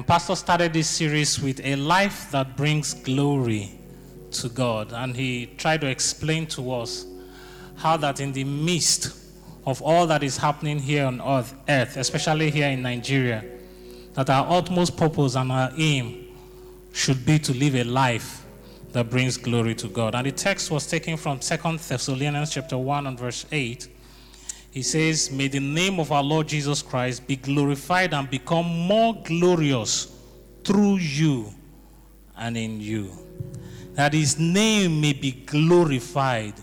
Pastor started this series with a life that brings glory to God. And he tried to explain to us how that in the midst of all that is happening here on earth, earth, especially here in Nigeria, that our utmost purpose and our aim should be to live a life that brings glory to God. And the text was taken from 2 Thessalonians chapter 1 and verse 8. He says, May the name of our Lord Jesus Christ be glorified and become more glorious through you and in you. That his name may be glorified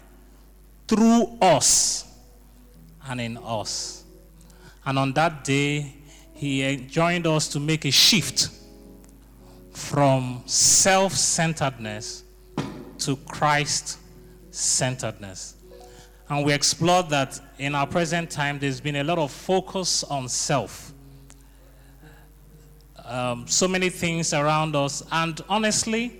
through us and in us. And on that day, he enjoined us to make a shift from self centeredness to Christ centeredness. And we explored that in our present time, there's been a lot of focus on self. Um, so many things around us. And honestly,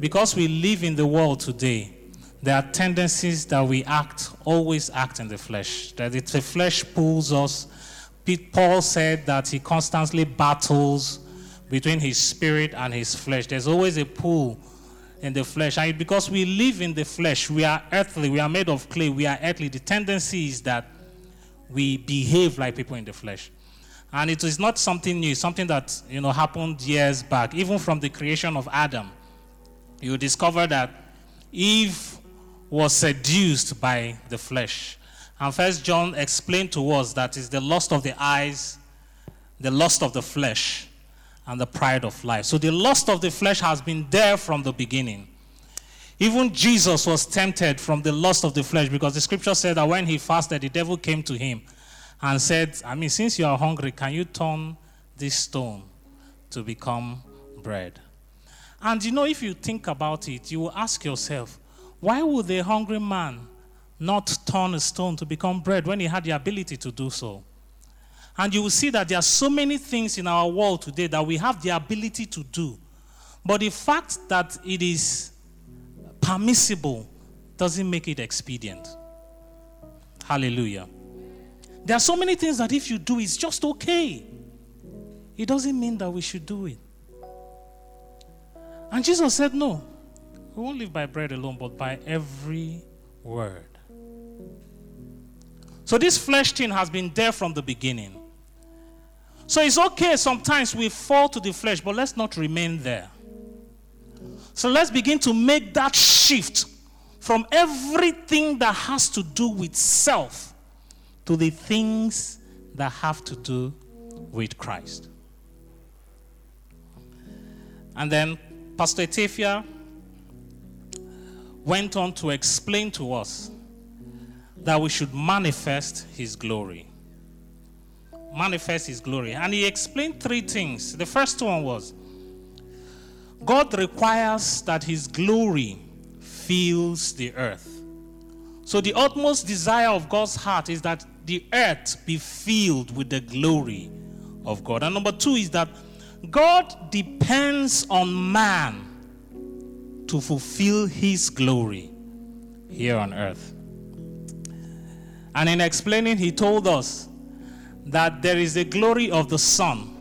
because we live in the world today, there are tendencies that we act, always act in the flesh. That it's the flesh pulls us. Paul said that he constantly battles between his spirit and his flesh. There's always a pull in the flesh. And because we live in the flesh, we are earthly, we are made of clay, we are earthly. The tendency is that we behave like people in the flesh. And it is not something new, something that you know happened years back. Even from the creation of Adam, you discover that Eve was seduced by the flesh. And first John explained to us that is the lust of the eyes, the lust of the flesh, and the pride of life. So the lust of the flesh has been there from the beginning. Even Jesus was tempted from the lust of the flesh because the scripture said that when he fasted, the devil came to him and said, I mean, since you are hungry, can you turn this stone to become bread? And you know, if you think about it, you will ask yourself, why would a hungry man not turn a stone to become bread when he had the ability to do so? And you will see that there are so many things in our world today that we have the ability to do. But the fact that it is permissible doesn't make it expedient. Hallelujah. There are so many things that if you do, it's just okay. It doesn't mean that we should do it. And Jesus said, No, we won't live by bread alone, but by every word. So this flesh thing has been there from the beginning. So it's okay sometimes we fall to the flesh, but let's not remain there. So let's begin to make that shift from everything that has to do with self to the things that have to do with Christ. And then Pastor Etefia went on to explain to us that we should manifest his glory manifest his glory. And he explained three things. The first one was God requires that his glory fills the earth. So, the utmost desire of God's heart is that the earth be filled with the glory of God. And number two is that God depends on man to fulfill his glory here on earth. And in explaining, he told us that there is the glory of the sun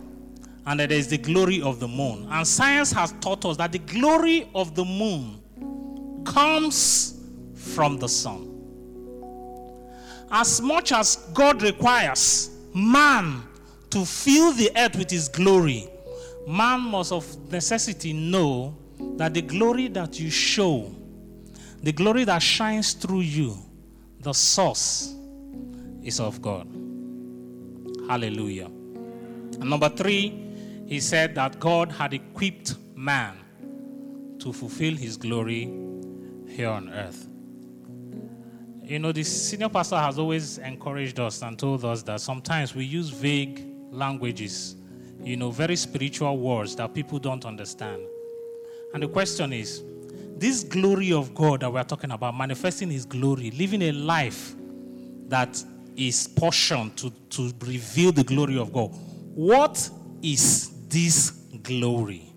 and that there is the glory of the moon. And science has taught us that the glory of the moon comes from the sun. As much as God requires man to fill the earth with his glory, man must of necessity know that the glory that you show, the glory that shines through you, the source is of God. Hallelujah. And number three, he said that God had equipped man to fulfill his glory here on earth. You know, the senior pastor has always encouraged us and told us that sometimes we use vague languages, you know, very spiritual words that people don't understand. And the question is this glory of God that we're talking about, manifesting his glory, living a life that is portion to, to reveal the glory of God. What is this glory?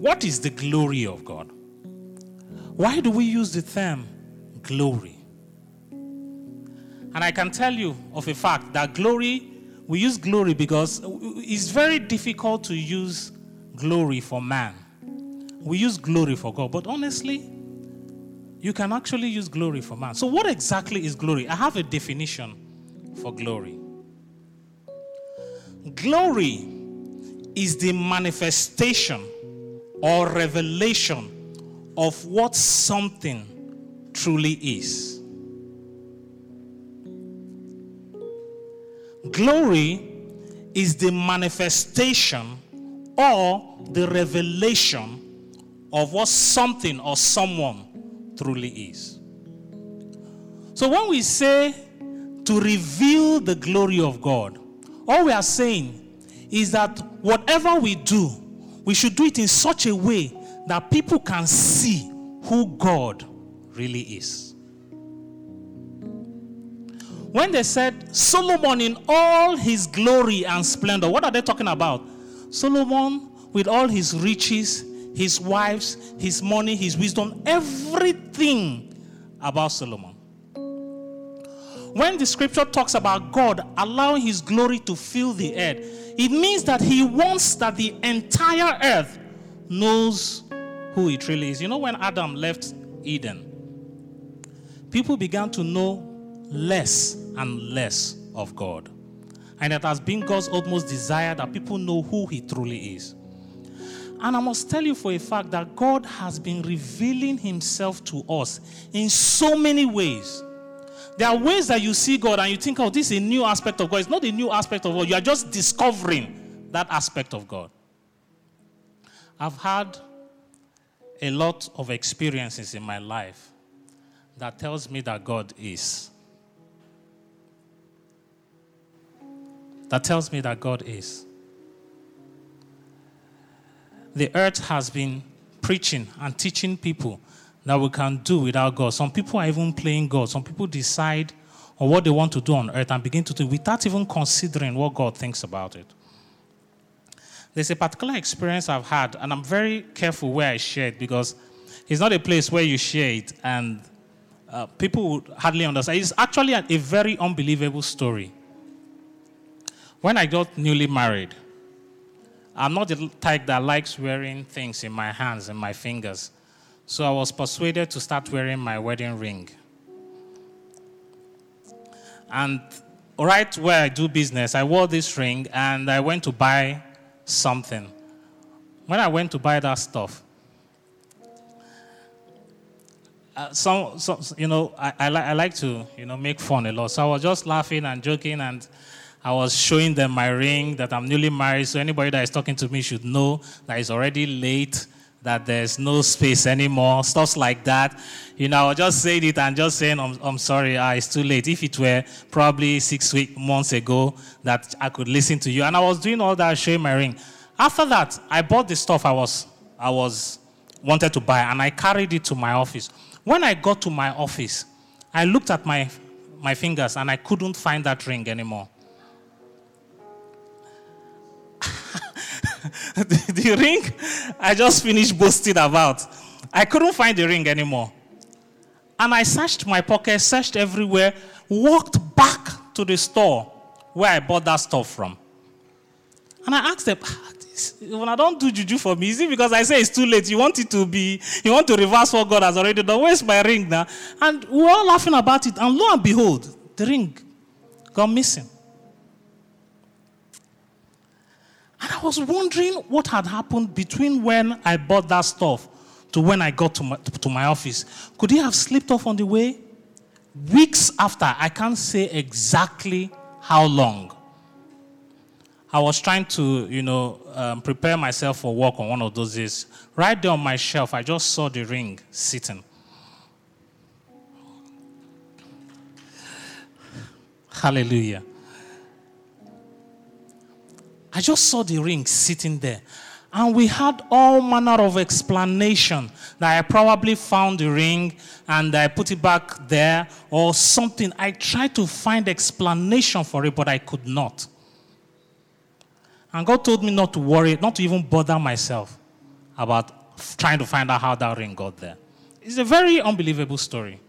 What is the glory of God? Why do we use the term glory? And I can tell you of a fact that glory we use glory because it's very difficult to use glory for man. We use glory for God, but honestly, you can actually use glory for man. So, what exactly is glory? I have a definition for glory. Glory is the manifestation or revelation of what something truly is. Glory is the manifestation or the revelation of what something or someone truly is. So when we say to reveal the glory of God, all we are saying is that whatever we do, we should do it in such a way that people can see who God really is. When they said Solomon in all his glory and splendor, what are they talking about? Solomon with all his riches, his wives, his money, his wisdom, everything about Solomon. When the scripture talks about God allowing his glory to fill the earth, it means that he wants that the entire earth knows who he truly is. You know, when Adam left Eden, people began to know less and less of God. And it has been God's utmost desire that people know who he truly is. And I must tell you for a fact that God has been revealing himself to us in so many ways. There are ways that you see God and you think, oh, this is a new aspect of God. It's not a new aspect of God. You are just discovering that aspect of God. I've had a lot of experiences in my life that tells me that God is. That tells me that God is. The earth has been preaching and teaching people that we can do without God. Some people are even playing God. Some people decide on what they want to do on earth and begin to do without even considering what God thinks about it. There's a particular experience I've had, and I'm very careful where I share it because it's not a place where you share it and uh, people would hardly understand. It's actually a, a very unbelievable story. When I got newly married, I'm not the type that likes wearing things in my hands and my fingers. So I was persuaded to start wearing my wedding ring. And right where I do business, I wore this ring and I went to buy something. When I went to buy that stuff, uh, some, you know, I, I, li- I like to, you know, make fun a lot. So I was just laughing and joking, and I was showing them my ring that I'm newly married. So anybody that is talking to me should know that it's already late, that there's no space anymore, stuff like that. You know, I just saying it and just saying, I'm, I'm sorry, ah, it's too late. If it were probably six week, months ago that I could listen to you. And I was doing all that, showing my ring. After that, I bought the stuff I was, I was wanted to buy and I carried it to my office. When I got to my office, I looked at my, my fingers and I couldn't find that ring anymore. the, the ring I just finished boasting about, I couldn't find the ring anymore. And I searched my pocket, searched everywhere, walked back to the store where I bought that stuff from. And I asked them, ah, when I don't do juju for me, is it because I say it's too late? You want it to be, you want to reverse what God has already done. Where's my ring now? And we were all laughing about it. And lo and behold, the ring got missing. And I was wondering what had happened between when I bought that stuff to when I got to my, to my office. Could he have slipped off on the way? Weeks after, I can't say exactly how long. I was trying to, you know, um, prepare myself for work on one of those days. Right there on my shelf, I just saw the ring sitting. Hallelujah. I just saw the ring sitting there. And we had all manner of explanation that I probably found the ring and I put it back there or something. I tried to find explanation for it, but I could not. And God told me not to worry, not to even bother myself about trying to find out how that ring got there. It's a very unbelievable story.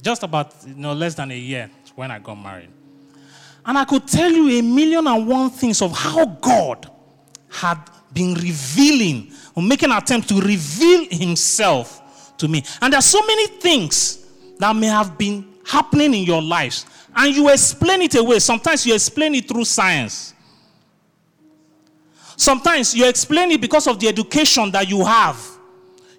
Just about you know, less than a year when I got married. And I could tell you a million and one things of how God had been revealing or making an attempt to reveal himself to me. And there are so many things that may have been happening in your lives. And you explain it away. Sometimes you explain it through science. Sometimes you explain it because of the education that you have.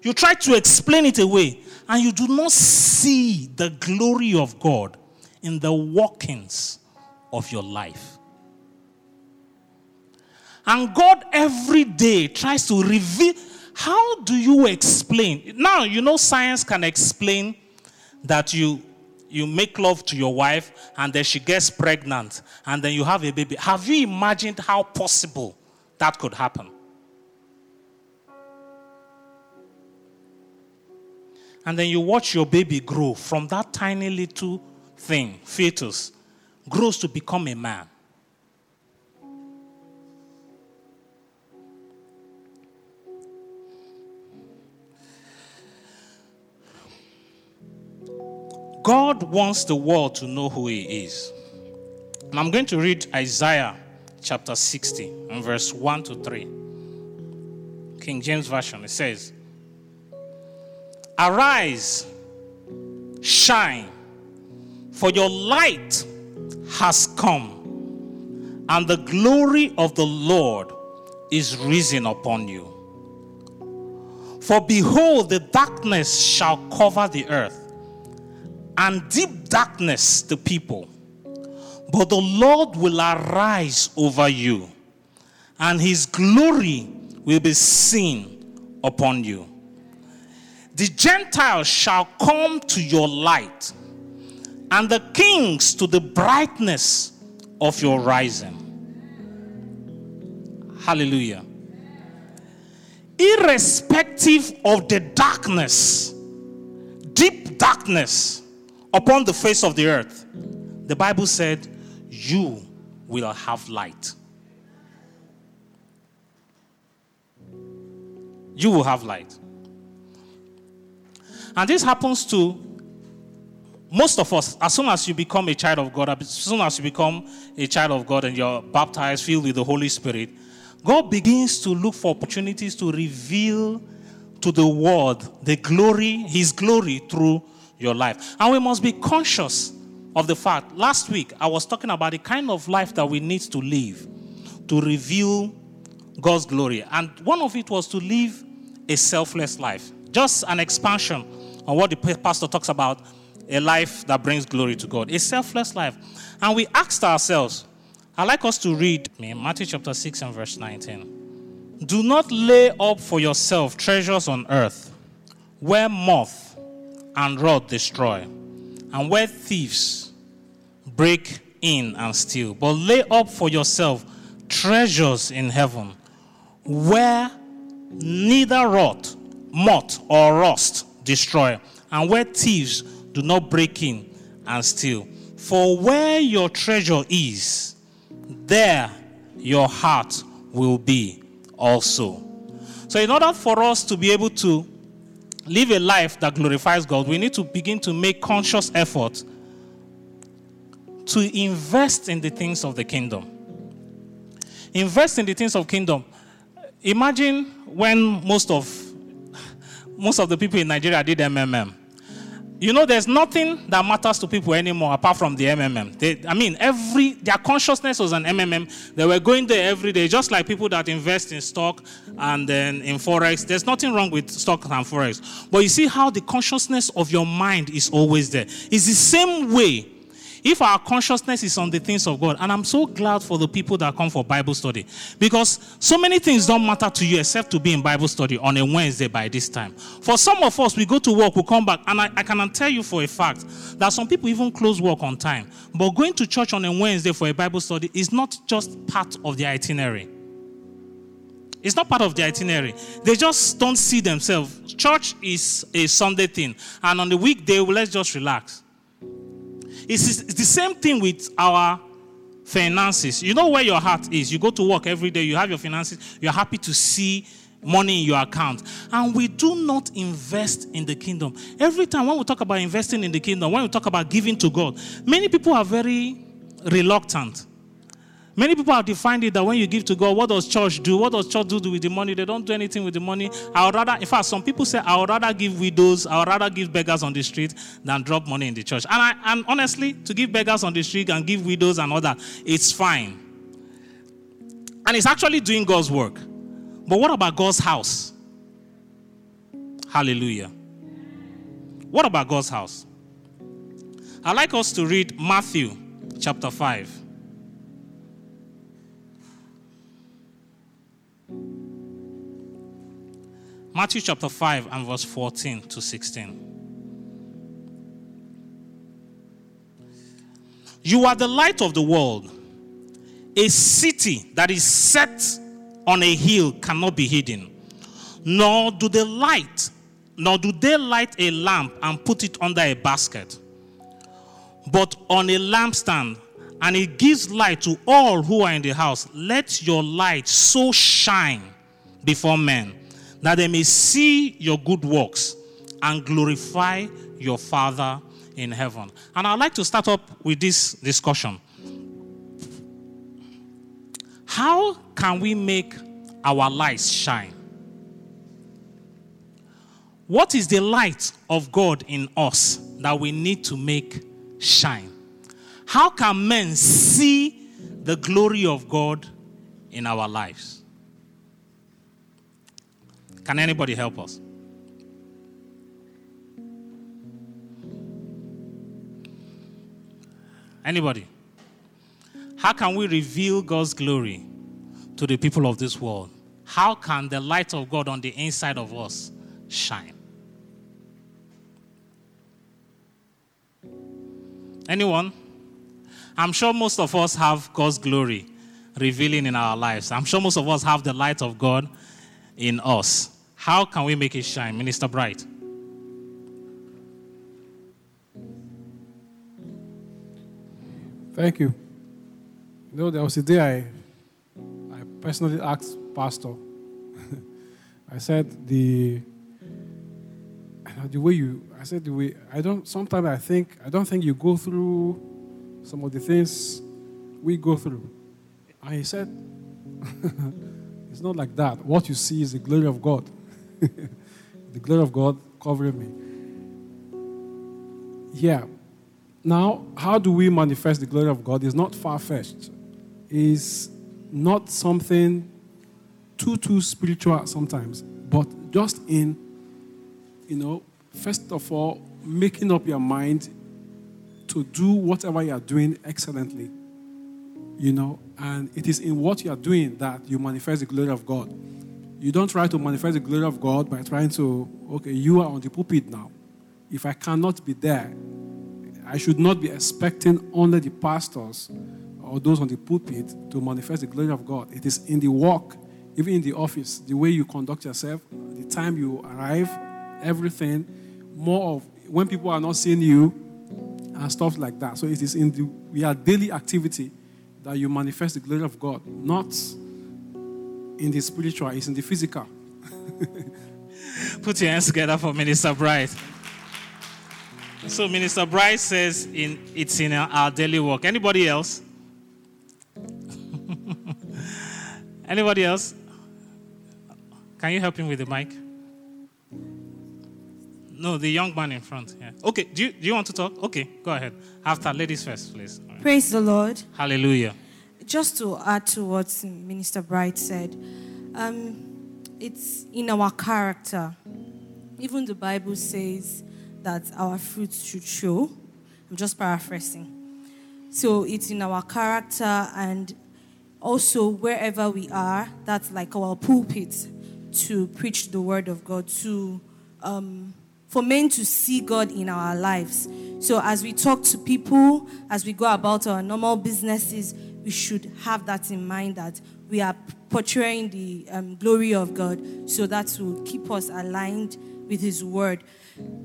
You try to explain it away, and you do not see the glory of God in the workings of your life. And God every day tries to reveal. How do you explain? Now, you know, science can explain that you you make love to your wife and then she gets pregnant and then you have a baby. Have you imagined how possible that could happen? And then you watch your baby grow from that tiny little thing, fetus, grows to become a man. God wants the world to know who He is. And I'm going to read Isaiah chapter 60 and verse 1 to 3. King James Version, it says, Arise, shine, for your light has come, and the glory of the Lord is risen upon you. For behold, the darkness shall cover the earth, and deep darkness the people. But the Lord will arise over you, and his glory will be seen upon you. The Gentiles shall come to your light and the kings to the brightness of your rising. Hallelujah. Irrespective of the darkness, deep darkness upon the face of the earth, the Bible said, You will have light. You will have light. And this happens to most of us, as soon as you become a child of God, as soon as you become a child of God and you're baptized, filled with the Holy Spirit, God begins to look for opportunities to reveal to the world the glory, His glory through your life. And we must be conscious of the fact. Last week, I was talking about the kind of life that we need to live to reveal God's glory. And one of it was to live a selfless life. Just an expansion on what the pastor talks about a life that brings glory to God, a selfless life. And we asked ourselves, I'd like us to read Matthew chapter 6 and verse 19. Do not lay up for yourself treasures on earth, where moth and rot destroy, and where thieves break in and steal. But lay up for yourself treasures in heaven, where neither rot, moth, or rust destroy, and where thieves do not break in and steal. For where your treasure is, there your heart will be also. So, in order for us to be able to live a life that glorifies God, we need to begin to make conscious effort to invest in the things of the kingdom. Invest in the things of kingdom. Imagine when most of most of the people in Nigeria did MMM. You know, there's nothing that matters to people anymore apart from the MMM. They, I mean, every their consciousness was an MMM. They were going there every day, just like people that invest in stock and then in forex. There's nothing wrong with stock and forex, but you see how the consciousness of your mind is always there. It's the same way if our consciousness is on the things of God, and I'm so glad for the people that come for Bible study because so many things don't matter to you except to be in Bible study on a Wednesday by this time. For some of us, we go to work, we come back, and I, I can tell you for a fact that some people even close work on time. But going to church on a Wednesday for a Bible study is not just part of the itinerary. It's not part of the itinerary. They just don't see themselves. Church is a Sunday thing, and on the weekday, let's just relax. It's, the same thing with our finances. You know where your heart is. You go to work every day, you have your finances, you're happy to see money in your account. And we do not invest in the kingdom. Every time when we talk about investing in the kingdom, when we talk about giving to God, many people are very reluctant. Many people have defined it that when you give to God, what does church do? What does church do with the money? They don't do anything with the money. I would rather, in fact, some people say, I would rather give widows, I would rather give beggars on the street than drop money in the church. And, I, and honestly, to give beggars on the street and give widows and all that, it's fine. And it's actually doing God's work. But what about God's house? Hallelujah. What about God's house? I'd like us to read Matthew chapter 5. Matthew chapter 5 and verse 14 to 16. You are the light of the world. A city that is set on a hill cannot be hidden. Nor do they light, nor do they light a lamp and put it under a basket, but on a lampstand, and it gives light to all who are in the house. Let your light so shine before men that they may see your good works and glorify your Father in heaven. And I'd like to start up with this discussion. How can we make our lights shine? What is the light of God in us that we need to make shine? How can men see the glory of God in our lives? Can anybody help us? Anybody? How can we reveal God's glory to the people of this world? How can the light of God on the inside of us shine? Anyone? I'm sure most of us have God's glory revealing in our lives. I'm sure most of us have the light of God in us. How can we make it shine? Minister Bright. Thank you. You know, there was a day I, I personally asked Pastor, I said, the, the way you, I said, the way, I don't, sometimes I think, I don't think you go through some of the things we go through. And he said, it's not like that. What you see is the glory of God. the glory of God covering me. Yeah. Now, how do we manifest the glory of God? Is not far fetched. Is not something too too spiritual sometimes, but just in, you know, first of all, making up your mind to do whatever you are doing excellently. You know, and it is in what you are doing that you manifest the glory of God. You don't try to manifest the glory of God by trying to, okay, you are on the pulpit now. If I cannot be there, I should not be expecting only the pastors or those on the pulpit to manifest the glory of God. It is in the work, even in the office, the way you conduct yourself, the time you arrive, everything, more of when people are not seeing you and stuff like that. So it is in the your daily activity that you manifest the glory of God, not in the spiritual, it's in the physical. Put your hands together for Minister Bright. So Minister Bright says in, it's in our daily work. Anybody else? Anybody else? Can you help him with the mic? No, the young man in front. Yeah. Okay. Do you, do you want to talk? Okay, go ahead. After ladies first, please. Praise the Lord. Hallelujah just to add to what Minister Bright said, um, it's in our character. Even the Bible says that our fruits should show. I'm just paraphrasing. So it's in our character and also wherever we are, that's like our pulpit to preach the word of God, to um, for men to see God in our lives. So as we talk to people, as we go about our normal businesses, we should have that in mind that we are portraying the um, glory of God so that will keep us aligned with His word.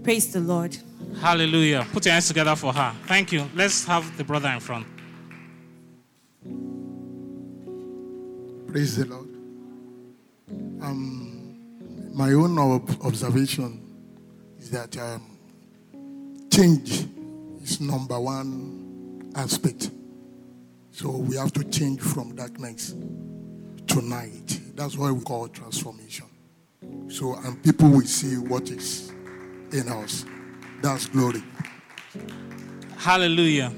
Praise the Lord. Hallelujah. Put your hands together for her. Thank you. Let's have the brother in front. Praise the Lord. Um, my own observation is that um, change is number one aspect So we have to change from darkness to night. That's why we call transformation. So, and people will see what is in us. That's glory. Hallelujah.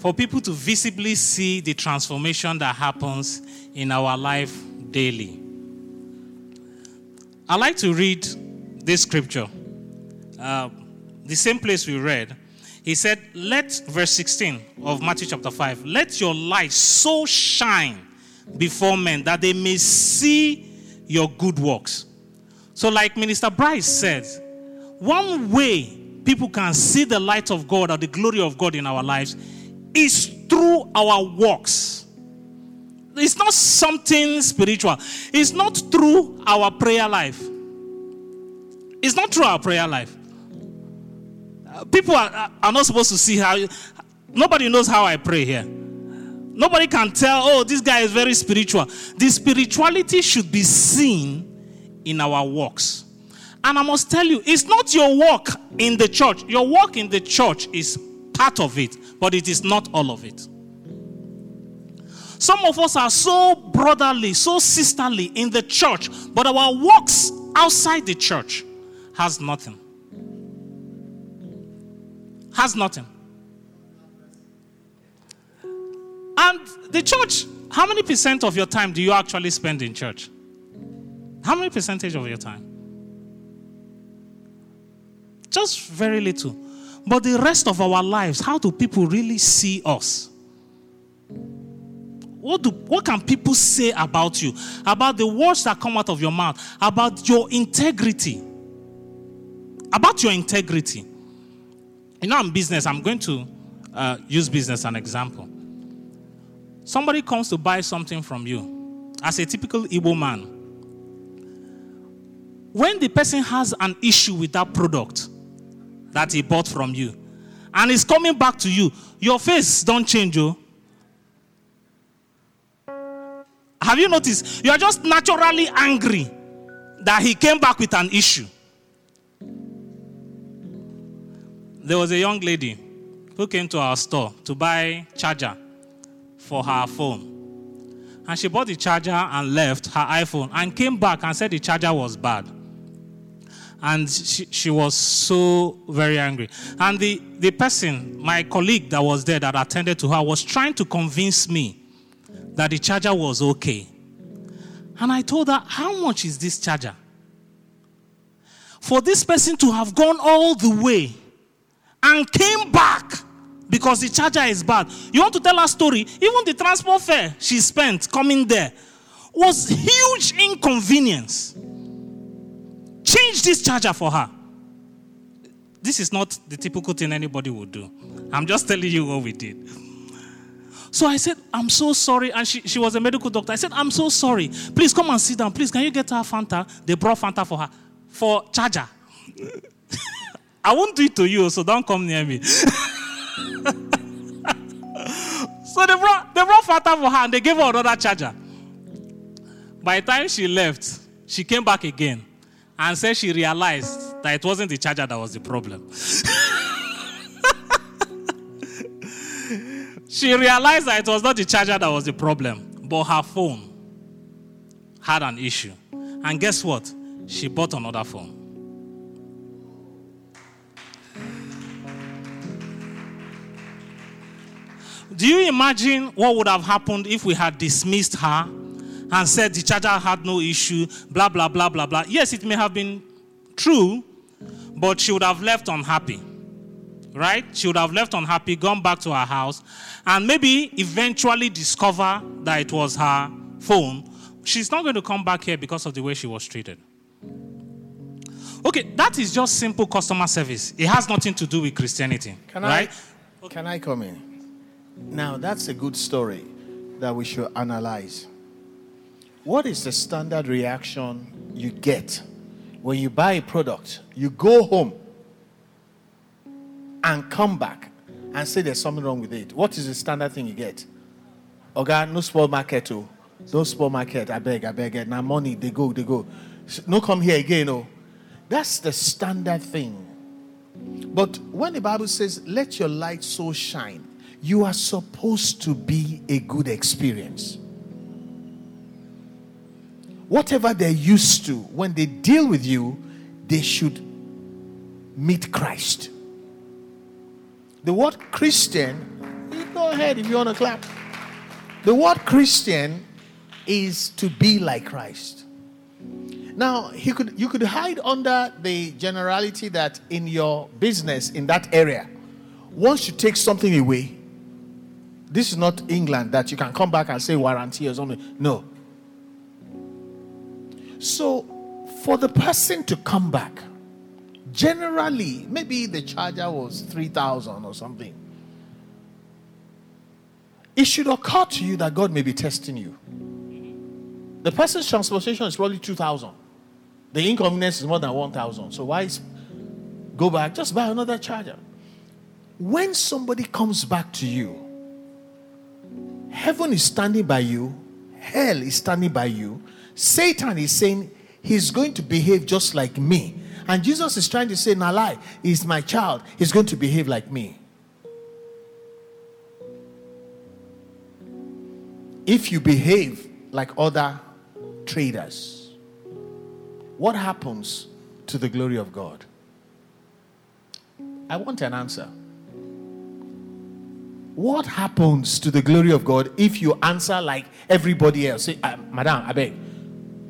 For people to visibly see the transformation that happens in our life daily. I like to read this scripture. Uh, the same place we read. He said, Let, verse 16 of Matthew chapter 5, let your light so shine before men that they may see your good works. So, like Minister Bright said, one way people can see the light of God or the glory of God in our lives is through our works. It's not something spiritual, it's not through our prayer life. It's not through our prayer life. People are, are not supposed to see how, nobody knows how I pray here. Nobody can tell, oh, this guy is very spiritual. The spirituality should be seen in our works. And I must tell you, it's not your work in the church. Your work in the church is part of it, but it is not all of it. Some of us are so brotherly, so sisterly in the church, but our works outside the church has nothing. Has nothing. And the church, how many percent of your time do you actually spend in church? How many percentage of your time? Just very little. But the rest of our lives, how do people really see us? What, do, what can people say about you? About the words that come out of your mouth? About your integrity? About your integrity. You know, I'm business. I'm going to uh, use business as an example. Somebody comes to buy something from you as a typical Igbo man. When the person has an issue with that product, that he bought from you and he's coming back to you, your face don't change, oh. Have you noticed? You are just naturally angry that he came back with an issue. There was a young lady who came to our store to buy charger for her phone. And she bought the charger and left her iPhone and came back and said the charger was bad and she, she was so very angry. And the, the person, my colleague that was there that attended to her, was trying to convince me that the charger was okay. And I told her, How much is this charger? For this person to have gone all the way and came back because the charger is bad. You want to tell her story? Even the transport fare she spent coming there was huge inconvenience change this charger for her. This is not the typical thing anybody would do. I'm just telling you what we did. So I said, I'm so sorry. And she, she was a medical doctor. I said, I'm so sorry. Please come and sit down. Please, can you get her Fanta? They brought Fanta for her. For charger. I won't do it to you, so don't come near me. so they brought, they brought Fanta for her and they gave her another charger. By the time she left, she came back again and said she realized that it wasn't the charger that was the problem. she realized that it was not the charger that was the problem, but her phone had an issue. And guess what? She bought another phone. Do you imagine what would have happened if we had dismissed her and said the charger had no issue, blah, blah, blah, blah, blah. Yes, it may have been true, but she would have left unhappy. Right? She would have left unhappy, gone back to her house, and maybe eventually discover that it was her phone. She's not going to come back here because of the way she was treated. Okay, that is just simple customer service. It has nothing to do with Christianity. Can right? I, can I come in? Now, that's a good story that we should analyze. What is the standard reaction you get when you buy a product? You go home and come back and say there's something wrong with it. What is the standard thing you get? Okay, no small market, oh. No small market. I beg, I beg. Now money, they go, they go. No come here again, oh. That's the standard thing. But when the Bible says, let your light so shine, you are supposed to be a good experience. Whatever they're used to, when they deal with you, they should meet Christ. The word Christian, go ahead if you want to clap. The word Christian is to be like Christ. Now, he could you could hide under the generality that in your business in that area, once you take something away, this is not England that you can come back and say warranty or something. No. So, for the person to come back, generally, maybe the charger was 3,000 or something. It should occur to you that God may be testing you. The person's transportation is probably 2,000. The inconvenience is more than 1,000. So why go back? Just buy another charger. When somebody comes back to you, heaven is standing by you, hell is standing by you, Satan is saying he's going to behave just like me. And Jesus is trying to say, Nah, lie, he's my child, he's going to behave like me. If you behave like other traders, what happens to the glory of God? I want an answer. What happens to the glory of God if you answer like everybody else? Say, uh, Madam, I beg,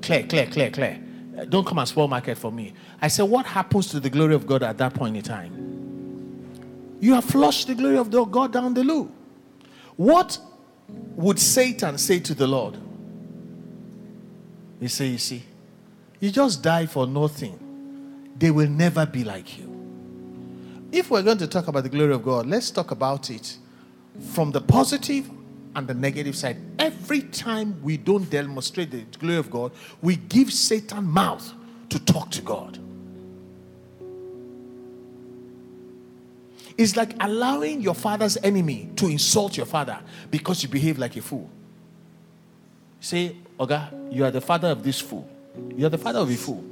clear, clear, clear, clear. Uh, don't come and spoil market for me. I said, what happens to the glory of God at that point in time? You have flushed the glory of God down the loo. What would Satan say to the Lord? He say, you see, you just die for nothing. They will never be like you. If we're going to talk about the glory of God, let's talk about it from the positive and the negative side. Every time we don't demonstrate the glory of God, we give Satan mouth to talk to God. It's like allowing your father's enemy to insult your father because you behave like a fool. Say, Oga, you are the father of this fool. You are the father of a fool.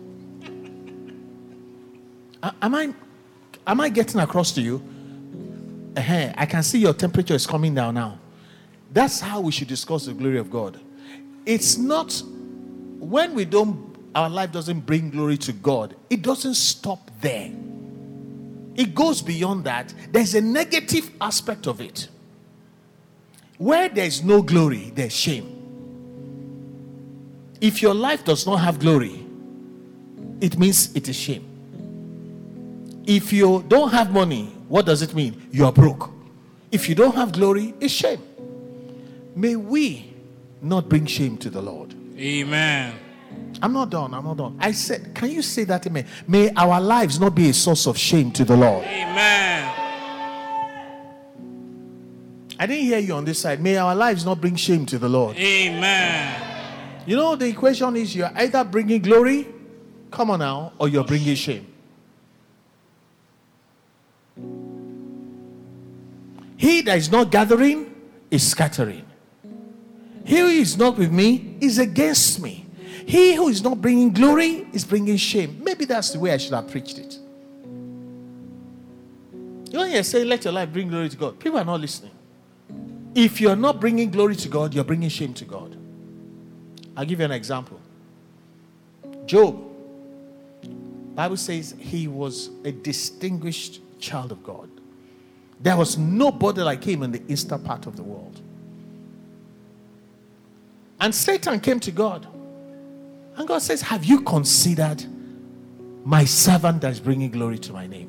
Am I am I getting across to you? Uh-huh. I can see your temperature is coming down now. That's how we should discuss the glory of God. It's not when we don't, our life doesn't bring glory to God, it doesn't stop there. It goes beyond that. There's a negative aspect of it. Where there's no glory, there's shame. If your life does not have glory, it means it is shame. If you don't have money, what does it mean? You are broke. If you don't have glory, it's shame. May we not bring shame to the Lord. Amen. I'm not done. I'm not done. I said, can you say that amen? May our lives not be a source of shame to the Lord. Amen. I didn't hear you on this side. May our lives not bring shame to the Lord. Amen. You know, the equation is you're either bringing glory, come on now, or you're bringing shame. He that is not gathering is scattering. He who is not with me is against me. He who is not bringing glory is bringing shame. Maybe that's the way I should have preached it. You know, you say, let your life bring glory to God. People are not listening. If you're not bringing glory to God, you're bringing shame to God. I'll give you an example. Job, Bible says he was a distinguished child of God. There was nobody like him in the eastern part of the world. And Satan came to God. And God says, Have you considered my servant that is bringing glory to my name?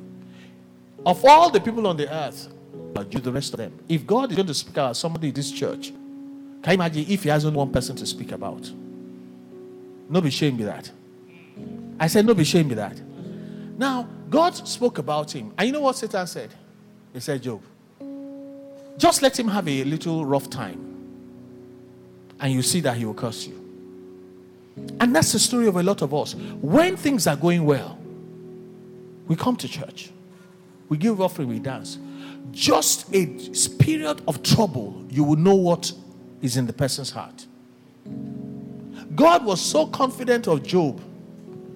Of all the people on the earth, but you the rest of them. If God is going to speak about somebody in this church, can you imagine if he has only one person to speak about? No be shame be that. I said, no be shame be that. Now, God spoke about him. And you know what Satan said? He said, Job, just let him have a little rough time. And you see that he will curse you. And that's the story of a lot of us. When things are going well, we come to church, we give offering, we dance. Just a period of trouble, you will know what is in the person's heart. God was so confident of Job,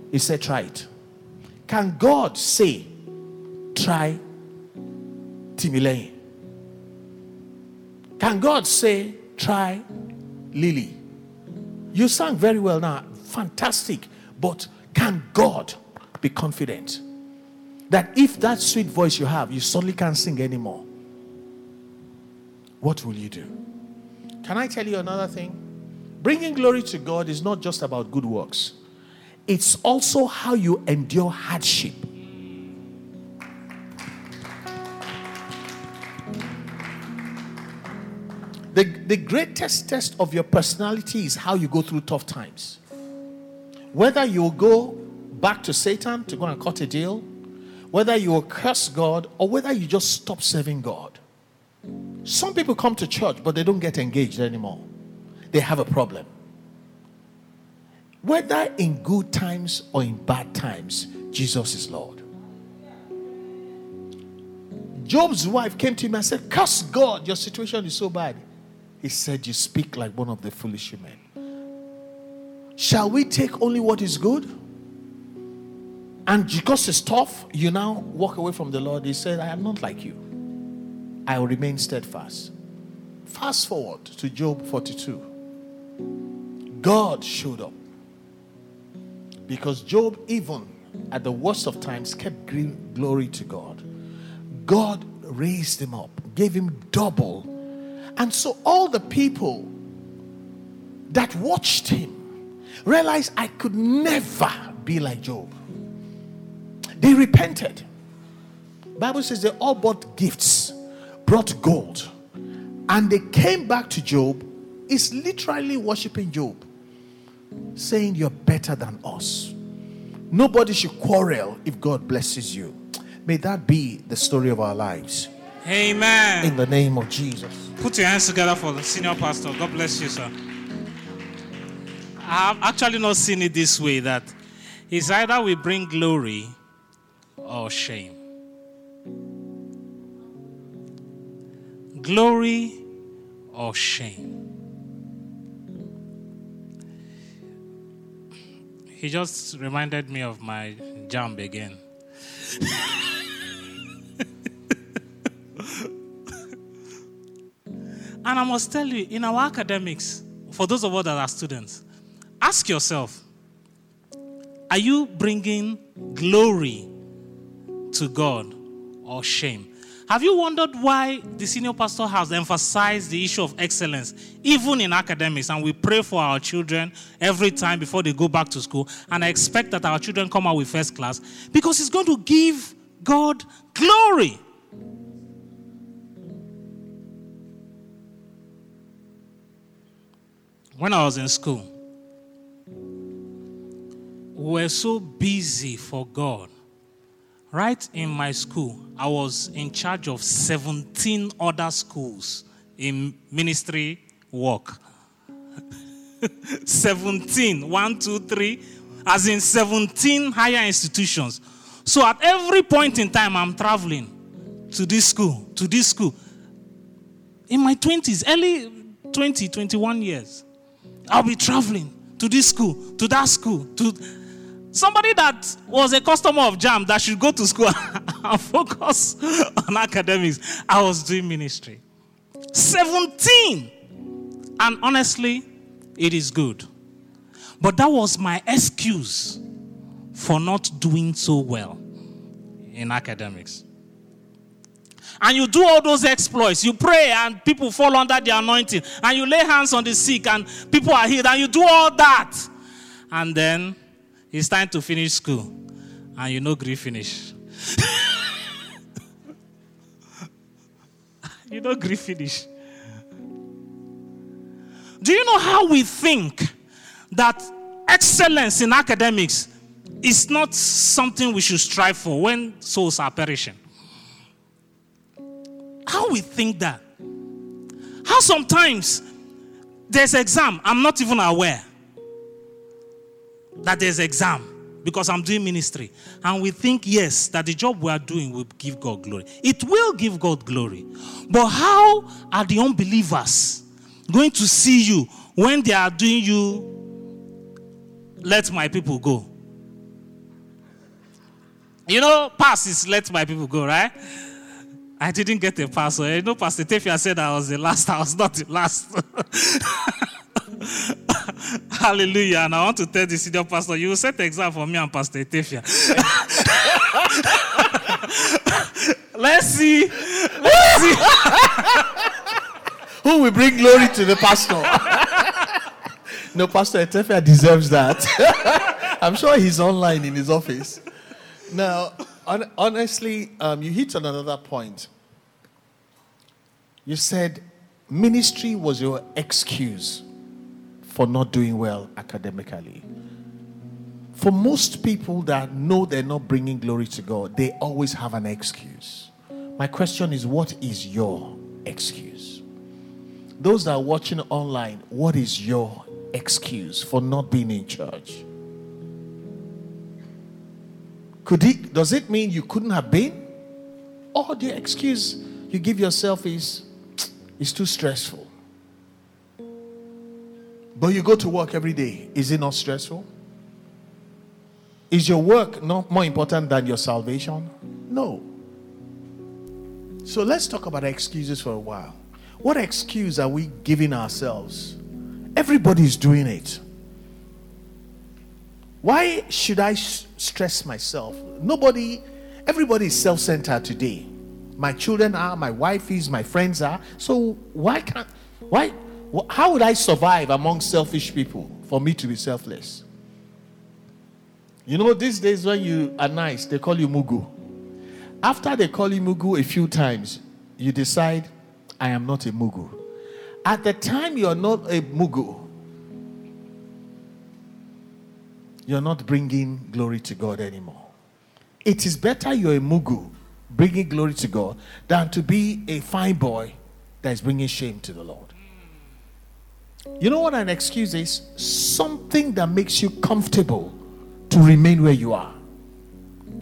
he said, Try it. Can God say, Try Timileyin? Can God say, try Lily? You sang very well now, fantastic. But can God be confident that if that sweet voice you have, you suddenly can't sing anymore? What will you do? Can I tell you another thing? Bringing glory to God is not just about good works, it's also how you endure hardship. The, the greatest test of your personality is how you go through tough times. Whether you will go back to Satan to go and cut a deal, whether you will curse God, or whether you just stop serving God. Some people come to church, but they don't get engaged anymore. They have a problem. Whether in good times or in bad times, Jesus is Lord. Job's wife came to him and said, Curse God, your situation is so bad. He said, You speak like one of the foolish men. Shall we take only what is good? And because it's tough, you now walk away from the Lord. He said, I am not like you. I will remain steadfast. Fast forward to Job 42. God showed up. Because Job, even at the worst of times, kept giving glory to God. God raised him up, gave him double and so all the people that watched him realized I could never be like Job. They repented. Bible says they all bought gifts, brought gold, and they came back to Job. Is literally worshiping Job, saying, You're better than us. Nobody should quarrel if God blesses you. May that be the story of our lives. Amen. In the name of Jesus. Put your hands together for the senior pastor. God bless you, sir. I have actually not seen it this way that it's either we bring glory or shame. Glory or shame. He just reminded me of my JAMB again. And I must tell you, in our academics, for those of us that are students, ask yourself are you bringing glory to God or shame? Have you wondered why the senior pastor has emphasized the issue of excellence, even in academics? And we pray for our children every time before they go back to school. And I expect that our children come out with first class because it's going to give God glory. when I was in school, we were so busy for God. Right in my school, I was in charge of 17 other schools in ministry work. 17, 1, 2, 3, as in 17 higher institutions. So at every point in time, I'm traveling to this school, to this school. In my 20s, early 20, 21 years. I'll be traveling to this school, to that school, to somebody that was a customer of JAMB that should go to school and focus on academics. I was doing ministry. 17. And honestly, it is good. But that was my excuse for not doing so well in academics and you do all those exploits. You pray and people fall under the anointing, and you lay hands on the sick and people are healed, and you do all that. And then it's time to finish school, and you know, grief finish. you know, grief finish. Do you know how we think that excellence in academics is not something we should strive for when souls are perishing? How we think that? How sometimes there's exam, I'm not even aware that there's exam because I'm doing ministry. And we think, yes, that the job we are doing will give God glory. It will give God glory. But how are the unbelievers going to see you when they are doing you, let my people go? You know, pass is let my people go, right? I didn't get a pass. So, you know, Pastor Tefia said I was the last. I was not the last. Hallelujah. And I want to tell the senior pastor, you set exam for me and Pastor Tefia. Let's see. Let's see. Who will bring glory to the pastor? no, Pastor Etefia deserves that. I'm sure he's online in his office. Now, on, honestly, um, you hit on another point. You said ministry was your excuse for not doing well academically. For most people that know they're not bringing glory to God, they always have an excuse. My question is what is your excuse? Those that are watching online, what is your excuse for not being in church? Could it, does it mean you couldn't have been? Or the excuse you give yourself is it's too stressful. But you go to work every day. Is it not stressful? Is your work not more important than your salvation? No. So let's talk about excuses for a while. What excuse are we giving ourselves? Everybody's doing it. Why should I stress myself? Nobody, everybody is self centered today. My children are, my wife is, my friends are. So why can't, why, how would I survive among selfish people for me to be selfless? You know, these days when you are nice, they call you Mugu. After they call you Mugu a few times, you decide, I am not a Mugu. At the time you're not a Mugu, you're not bringing glory to God anymore. It is better you're a Mugu bringing glory to God than to be a fine boy that is bringing shame to the Lord. You know what an excuse is? Something that makes you comfortable to remain where you are.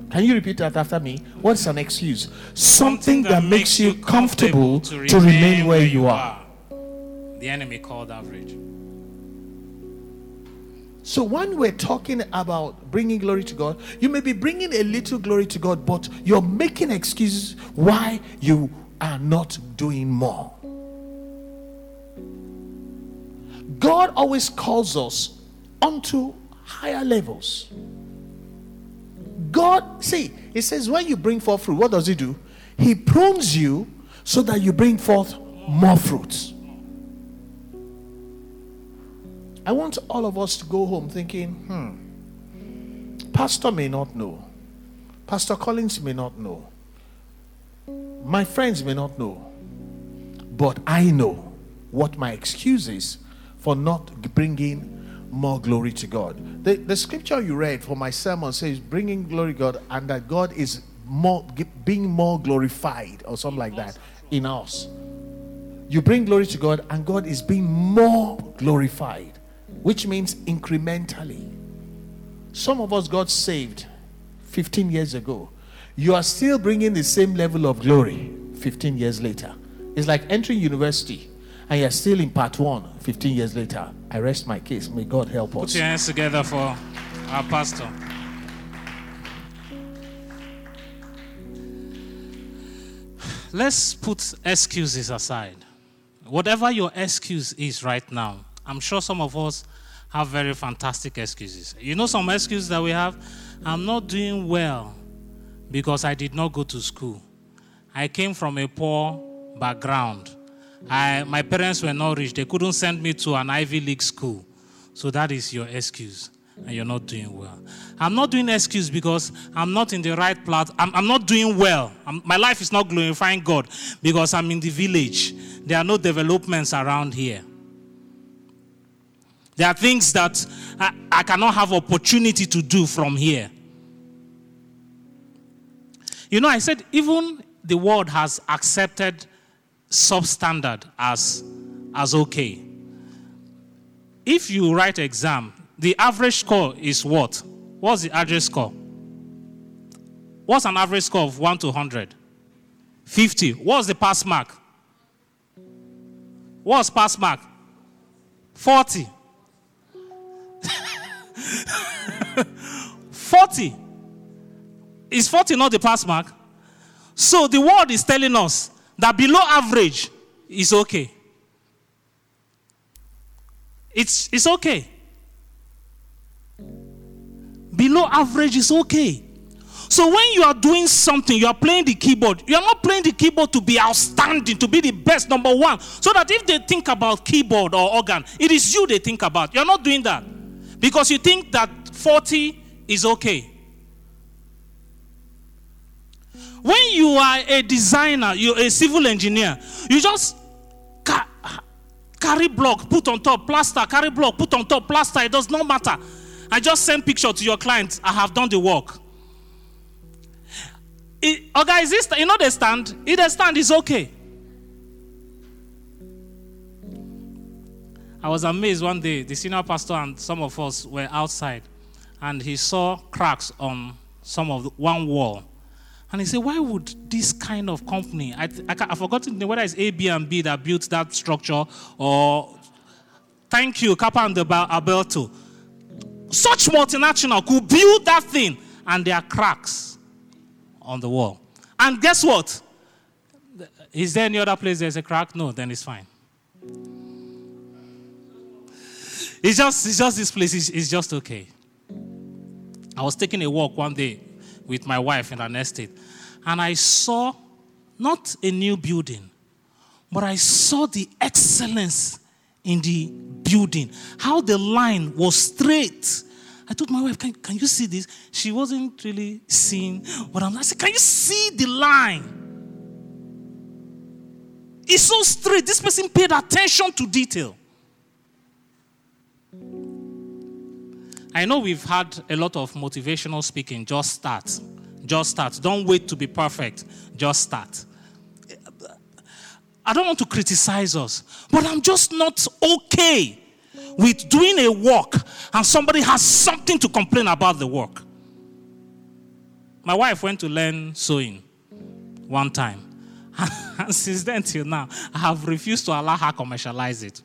Can you repeat that after me? What's an excuse? Something, Something that, that, makes you comfortable, comfortable to, remain to remain, where, you are. are. The enemy called average. So when we're talking about bringing glory to God, you may be bringing a little glory to God, but you're making excuses why you are not doing more. God always calls us onto higher levels. God, see, He says, when you bring forth fruit, what does He do? He prunes you so that you bring forth more fruits. I want all of us to go home thinking, hmm, Pastor may not know. Pastor Colins may not know. My friends may not know. But I know what my excuse is for not bringing more glory to God. The, the scripture you read for my sermon says, bringing glory to God, and that God is more being more glorified, or something like that, in us. You bring glory to God, and God is being more glorified which means incrementally. Some of us got saved 15 years ago. You are still bringing the same level of glory 15 years later. It's like entering university and you're still in part one 15 years later. I rest my case. May God help us. Put your hands together for our pastor. Let's put excuses aside. Whatever your excuse is right now, I'm sure some of us have very fantastic excuses. You know some excuses that we have? I'm not doing well because I did not go to school. I came from a poor background. I, my parents were not rich. They couldn't send me to an Ivy League school. So that is your excuse. And you're not doing well. I'm not doing excuse because I'm not in the right plot. I'm, I'm not doing well. I'm, my life is not glorifying God because I'm in the village. There are no developments around here. There are things that I, I cannot have opportunity to do from here. You know, I said even the world has accepted substandard as, as okay. If you write exam, the average score is what? What's the average score? What's an average score of 1 to 100? 50. What's the pass mark? What's pass mark? 40. 40. Is 40 not the pass mark? So the world is telling us that below average is okay. It's, it's okay. Below average is okay. So when you are doing something, you are playing the keyboard. You are not playing the keyboard to be outstanding, to be the best, number one. So that if they think about keyboard or organ, it is you they think about. You're not doing that. Because you think that 40 is okay. When you are a designer, you're a civil engineer, you just ca- carry block, put on top, plaster, carry block, put on top, plaster. It does not matter. I just send picture to your client. I have done the work. It, guys, this you know the stand. If stand is okay. I was amazed one day. The senior pastor and some of us were outside, and he saw cracks on some of the, one wall. And he said, Why would this kind of company, I, I, I forgot whether it's A, B, and B that built that structure or thank you, Cappa and D'Alberto. Such multinational could build that thing and there are cracks on the wall. And guess what? Is there any other place there's a crack? No, then it's fine. It's just, it's just this place, it's, it's just okay. I was taking a walk one day with my wife in an estate. And I saw not a new building, but I saw the excellence in the building, how the line was straight. I told my wife, can, can you see this? She wasn't really seeing what I'm. I said, Can you see the line? It's so straight. This person paid attention to detail. I know we've had a lot of motivational speaking. Just start. Just start. Don't wait to be perfect. Just start. I don't want to criticize us, but I'm just not okay with doing a work and somebody has something to complain about the work. My wife went to learn sewing one time. and since then till now, I have refused to allow her commercialize it.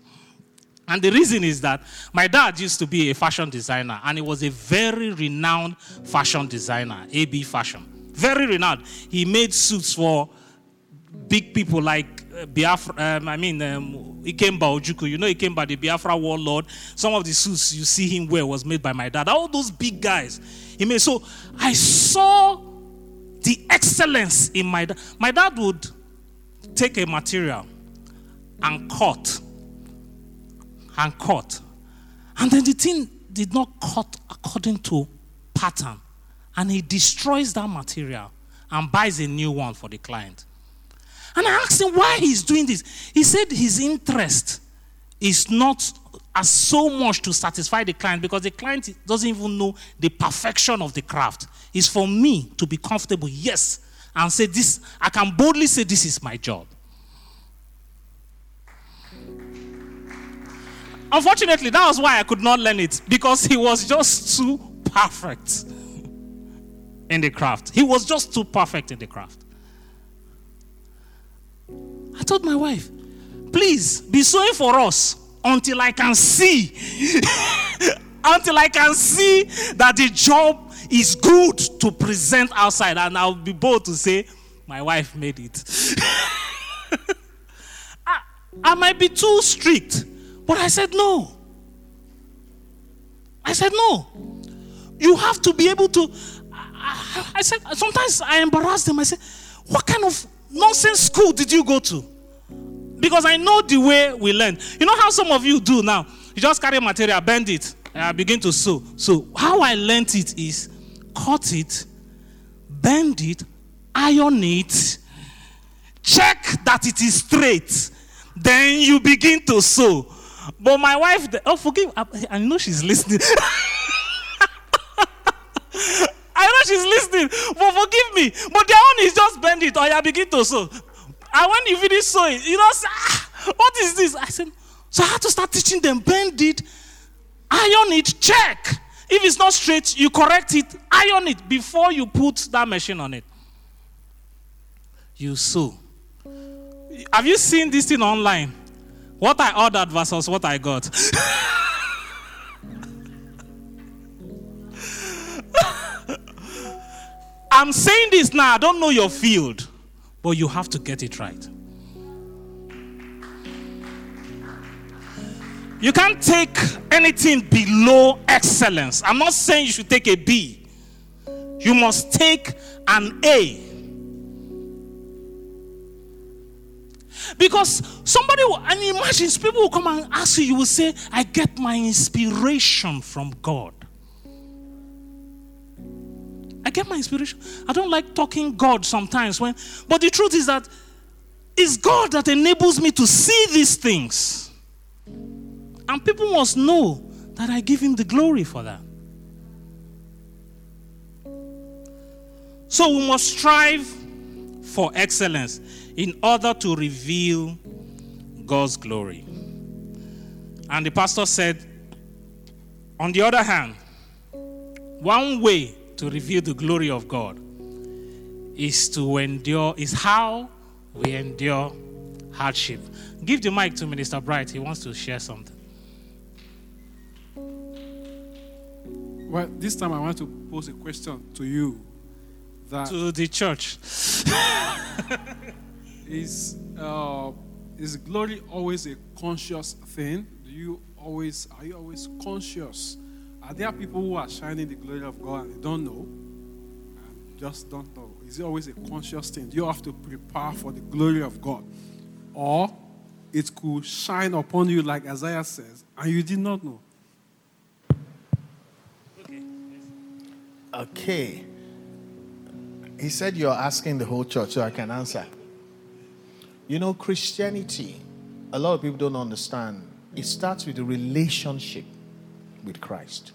And the reason is that my dad used to be a fashion designer, and he was a very renowned fashion designer, AB Fashion. Very renowned. He made suits for big people like uh, Biafra, um, I mean, um, Ikemba Ojukwu. You know Ikemba, the Biafra warlord. Some of the suits you see him wear was made by my dad. All those big guys he made. So I saw the excellence in my dad. My dad would take a material and cut and cut. And then the thing did not cut according to pattern. And he destroys that material and buys a new one for the client. And I asked him why he's doing this. He said his interest is not as so much to satisfy the client because the client doesn't even know the perfection of the craft. It's for me to be comfortable, yes, and say this, I can boldly say this is my job. Unfortunately, that was why I could not learn it because he was just too perfect in the craft. He was just too perfect in the craft. I told my wife, please be sewing for us until I can see, until I can see that the job is good to present outside. And I'll be bold to say, my wife made it. I, I might be too strict but I said, no. I said, no. You have to be able to. I, I said, sometimes I embarrass them. I say, what kind of nonsense school did you go to? Because I know the way we learn. You know how some of you do now? You just carry material, bend it, and I begin to sew. So, how I learned it is cut it, bend it, iron it, check that it is straight. Then you begin to sew. But my wife, oh, forgive, I know she's listening. I know she's listening, but forgive me. But their own is just bend it or you begin to sew. And when you finish sewing, you know, say, ah, what is this? I said, so I had to start teaching them bend it, iron it, check. If it's not straight, you correct it, iron it before you put that machine on it. You sew. Have you seen this thing online? What I ordered versus what I got. I'm saying this now, I don't know your field. but you have to get it right. You can't take anything below excellence. I'm not saying you should take a B. You must take an A. Because somebody, will, and imagine people will come and ask you, you will say, I get my inspiration from God. I get my inspiration. I don't like talking God sometimes when, but the truth is that it's God that enables me to see these things. And people must know that I give him the glory for that. So we must strive for excellence in order to reveal God's glory. And the pastor said, on the other hand, one way to reveal the glory of God is to endure, is how we endure hardship. Give the mic to Minister Bright. He wants to share something. Well, this time I want to pose a question to you. That to the church. is uh, is glory always a conscious thing? Do you always are you always conscious? Are there people who are shining the glory of God and they don't know? Just don't know. Is it always a conscious thing? Do you have to prepare for the glory of God? Or it could shine upon you like Isaiah says, and you did not know. Okay. Okay. He said you're asking the whole church, so I can answer. You know, Christianity, a lot of people don't understand. It starts with a relationship with Christ.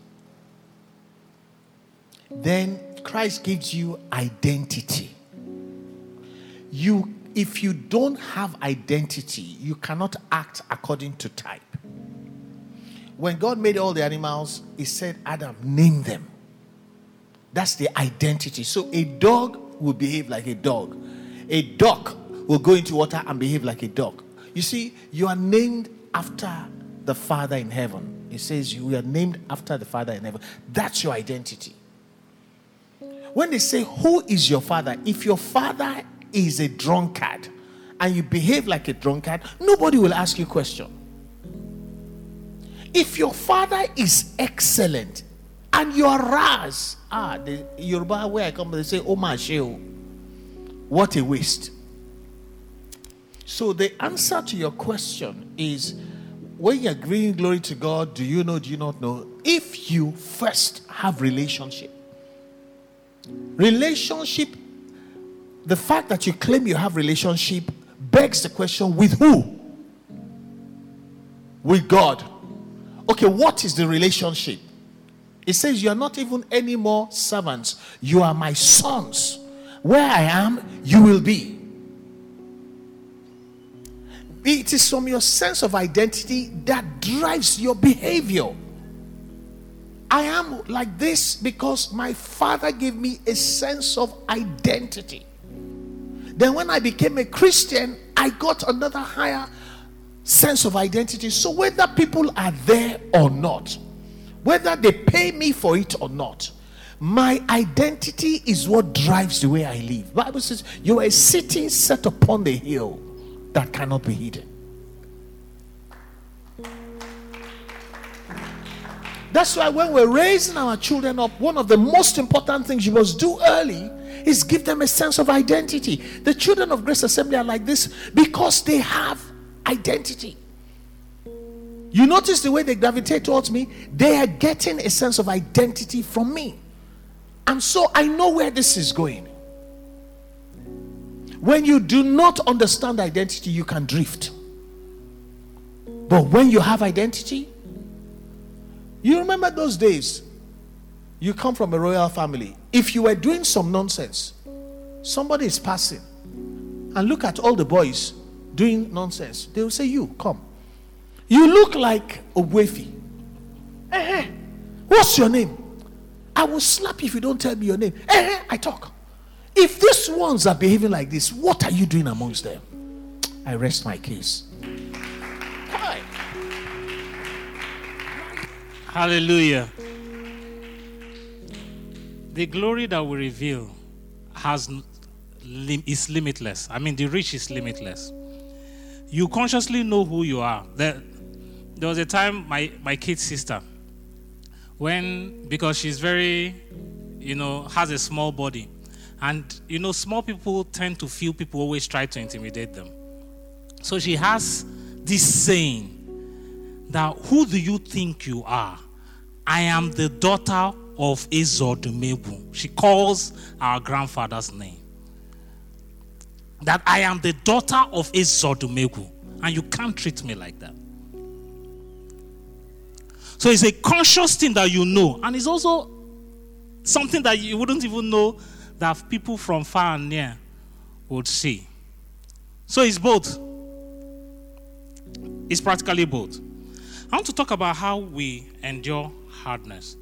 Then Christ gives you identity. You, if you don't have identity, you cannot act according to type. When God made all the animals, He said, Adam, name them. That's the identity. So a dog will behave like a dog. A duck will go into water and behave like a dog. You see, you are named after the Father in heaven. It says you are named after the Father in heaven. That's your identity. When they say, Who is your father? If your father is a drunkard and you behave like a drunkard, nobody will ask you a question. If your father is excellent and you are ras, ah, the Yoruba where I come, they say, Oh my sheo. What a waste. So the answer to your question is when you're bringing glory to God, do you know, do you not know? If you first have relationship, relationship, the fact that you claim you have relationship begs the question with who? With God. Okay, what is the relationship? It says you are not even any more servants, you are my sons. Where I am, you will be. It is from your sense of identity that drives your behavior. I am like this because my father gave me a sense of identity. Then, when I became a Christian, I got another higher sense of identity. So, whether people are there or not, whether they pay me for it or not, my identity is what drives the way I live. Bible says, "You are a city set upon the hill that cannot be hidden." That's why when we're raising our children up, one of the most important things you must do early is give them a sense of identity. The children of Grace Assembly are like this because they have identity. You notice the way they gravitate towards me? They are getting a sense of identity from me. And so I know where this is going. When you do not understand identity, you can drift. But when you have identity, you remember those days? You come from a royal family. If you were doing some nonsense, somebody is passing and look at all the boys doing nonsense. They will say, You, come. You look like Ogwefi. Eh, What's your name? I will slap you if you don't tell me your name. Eh, I talk. If these ones are behaving like this, what are you doing amongst them? I rest my case. Hallelujah. The glory that we reveal has is limitless. I mean, the reach is limitless. You consciously know who you are. There, there was a time my, my kid's sister, when, because she's very, you know, has a small body. And, you know, small people tend to feel people always try to intimidate them. So she has this saying that, Who do you think you are? I am the daughter of Ezodumebu. She calls our grandfather's name. That I am the daughter of Ezodumebu. And you can't treat me like that. So it's a conscious thing that you know. And it's also something that you wouldn't even know that people from far and near would see. So it's both. It's practically both. I want to talk about how we endure hardness.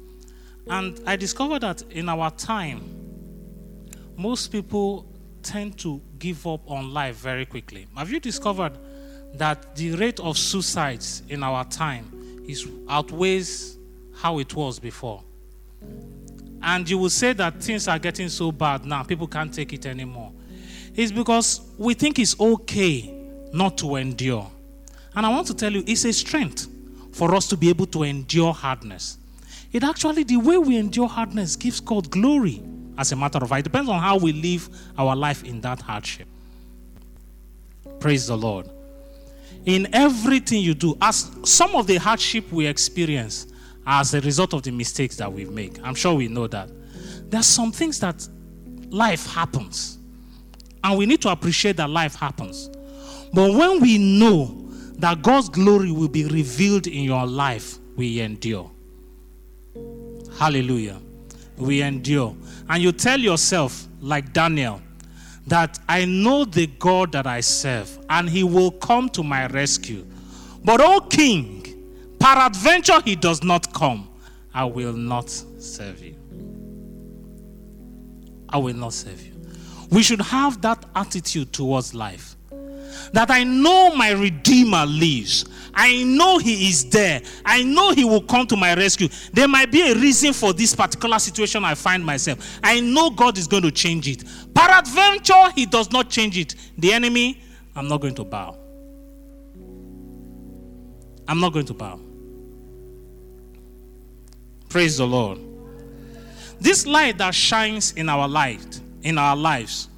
And I discovered that in our time, most people tend to give up on life very quickly. Have you discovered that the rate of suicides in our time is outweighs how it was before? And you will say that things are getting so bad now, people can't take it anymore. It's because we think it's okay not to endure. And I want to tell you, it's a strength for us to be able to endure hardness. It actually, the way we endure hardness gives God glory, as a matter of fact. It depends on how we live our life in that hardship. Praise the Lord. In everything you do, as some of the hardship we experience as a result of the mistakes that we make, I'm sure we know that. There are some things that life happens, and we need to appreciate that life happens. But when we know that God's glory will be revealed in your life, we endure. Hallelujah. We endure. And you tell yourself, like Daniel, that I know the God that I serve, and he will come to my rescue. But, O King, peradventure he does not come, I will not serve you. I will not serve you. We should have that attitude towards life. That I know my Redeemer lives. I know He is there. I know He will come to my rescue. There might be a reason for this particular situation I find myself. I know God is going to change it. Peradventure, He does not change it. The enemy, I'm not going to bow. I'm not going to bow. Praise the Lord. This light that shines in our light, in our lives,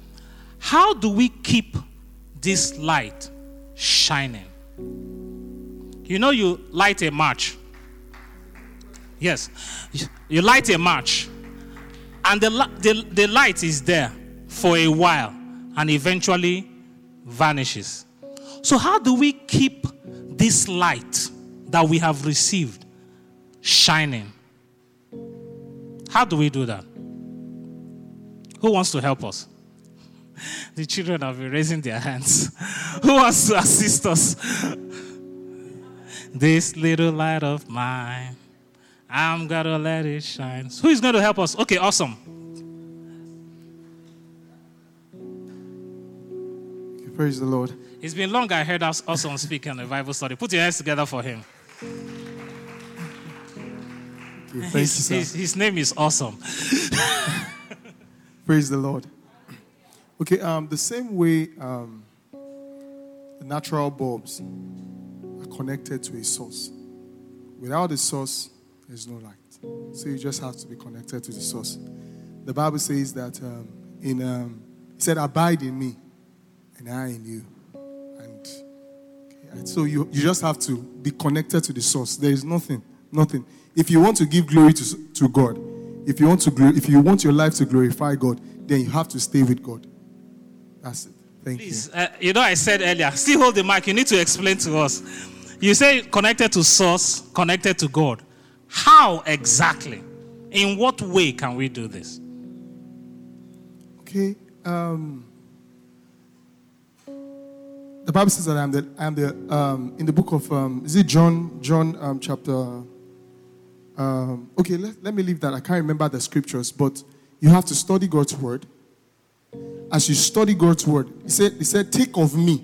how do we keep this light shining? You know, you light a match. Yes, you light a match, and the, the, the light is there for a while and eventually vanishes. So, how do we keep this light that we have received shining? How do we do that? Who wants to help us? The children have been raising their hands. Who wants to assist us? This little light of mine, I'm gonna let it shine. Who is going to help us? Okay, awesome. Praise the Lord. It's been long I heard us awesome speak on the Bible study. Put your hands together for him. Okay, thank His, you, his, his name is awesome. Praise the Lord. Okay, um, the same way um, the natural bulbs are connected to a source. Without a source, there's no light. So you just have to be connected to the source. The Bible says that um, in um, it said, "Abide in me, and I in you." And, okay, and so you you just have to be connected to the source. There is nothing, nothing. If you want to give glory to to God, if you want to if you want your life to glorify God, then you have to stay with God. That's it. Thank Please, uh, you know, I said earlier, still hold the mic. You need to explain to us. You say connected to source, connected to God. How exactly? In what way can we do this? Okay. Um, the Bible says that I'm the I'm the um, in the book of um, is it John John um, chapter. Um, okay, let, let me leave that. I can't remember the scriptures, but you have to study God's word. As you study God's word, he said, he said, take of me.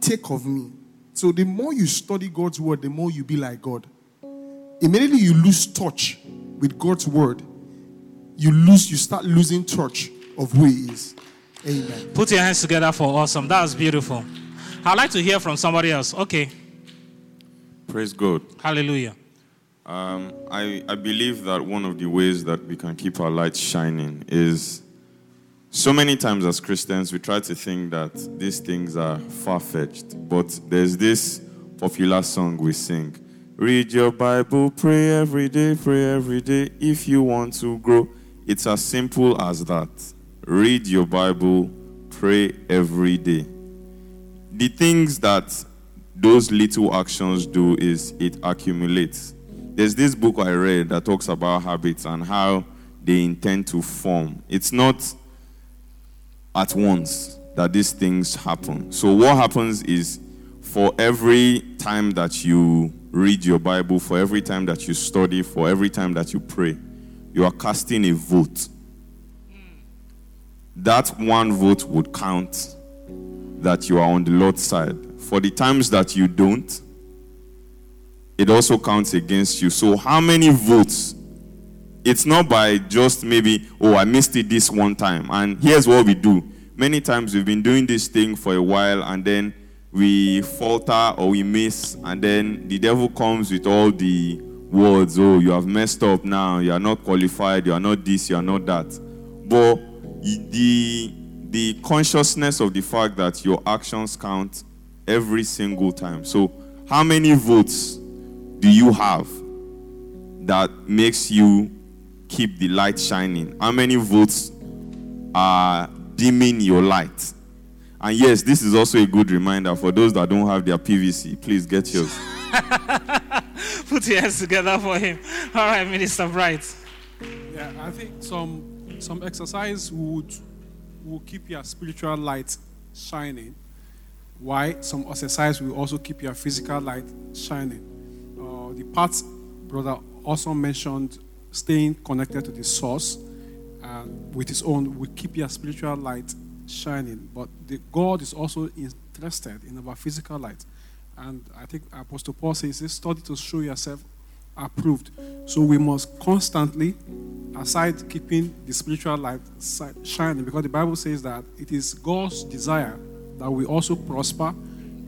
Take of me. So the more you study God's word, the more you be like God. Immediately you lose touch with God's word, you lose, you start losing touch of who He is. Amen. Put your hands together for awesome. That was beautiful. I'd like to hear from somebody else. Okay. Praise God. Hallelujah. Um, I, I believe that one of the ways that we can keep our light shining is so many times as Christians, we try to think that these things are far fetched. But there's this popular song we sing Read your Bible, pray every day, pray every day if you want to grow. It's as simple as that. Read your Bible, pray every day. The things that those little actions do is it accumulates. There's this book I read that talks about habits and how they intend to form. It's not at once that these things happen. So, what happens is for every time that you read your Bible, for every time that you study, for every time that you pray, you are casting a vote. That one vote would count that you are on the Lord's side. For the times that you don't, it also counts against you. So, how many votes? It's not by just maybe, oh, I missed it this one time. And here's what we do. Many times we've been doing this thing for a while and then we falter or we miss, and then the devil comes with all the words, oh, you have messed up now, you are not qualified, you are not this, you are not that. But the the consciousness of the fact that your actions count every single time. So, how many votes do you have that makes you keep the light shining? How many votes are dimming your light? And yes, this is also a good reminder for those that don't have their PVC. Please get yours. Put your hands together for him. All right, Minister Bright. Yeah, I think some some exercise would will keep your spiritual light shining. Why? Some exercise will also keep your physical light shining. The parts brother also mentioned staying connected to the source and with his own will keep your spiritual light shining. But the, God is also interested in our physical light. And I think Apostle Paul says this study to show yourself approved. So we must constantly, aside keeping the spiritual light shining, because the Bible says that it is God's desire that we also prosper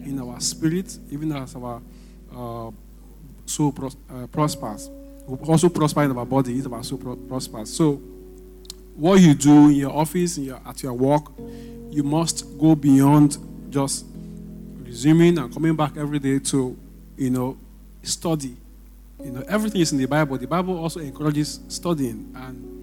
in our spirit, even as our uh, soul pros- uh, prospers. Also prosper in our body, if our soul pro- prospers. So, what you do in your office, in your, at your work, you must go beyond just resuming and coming back every day to, you know, study. You know, everything is in the Bible. The Bible also encourages studying and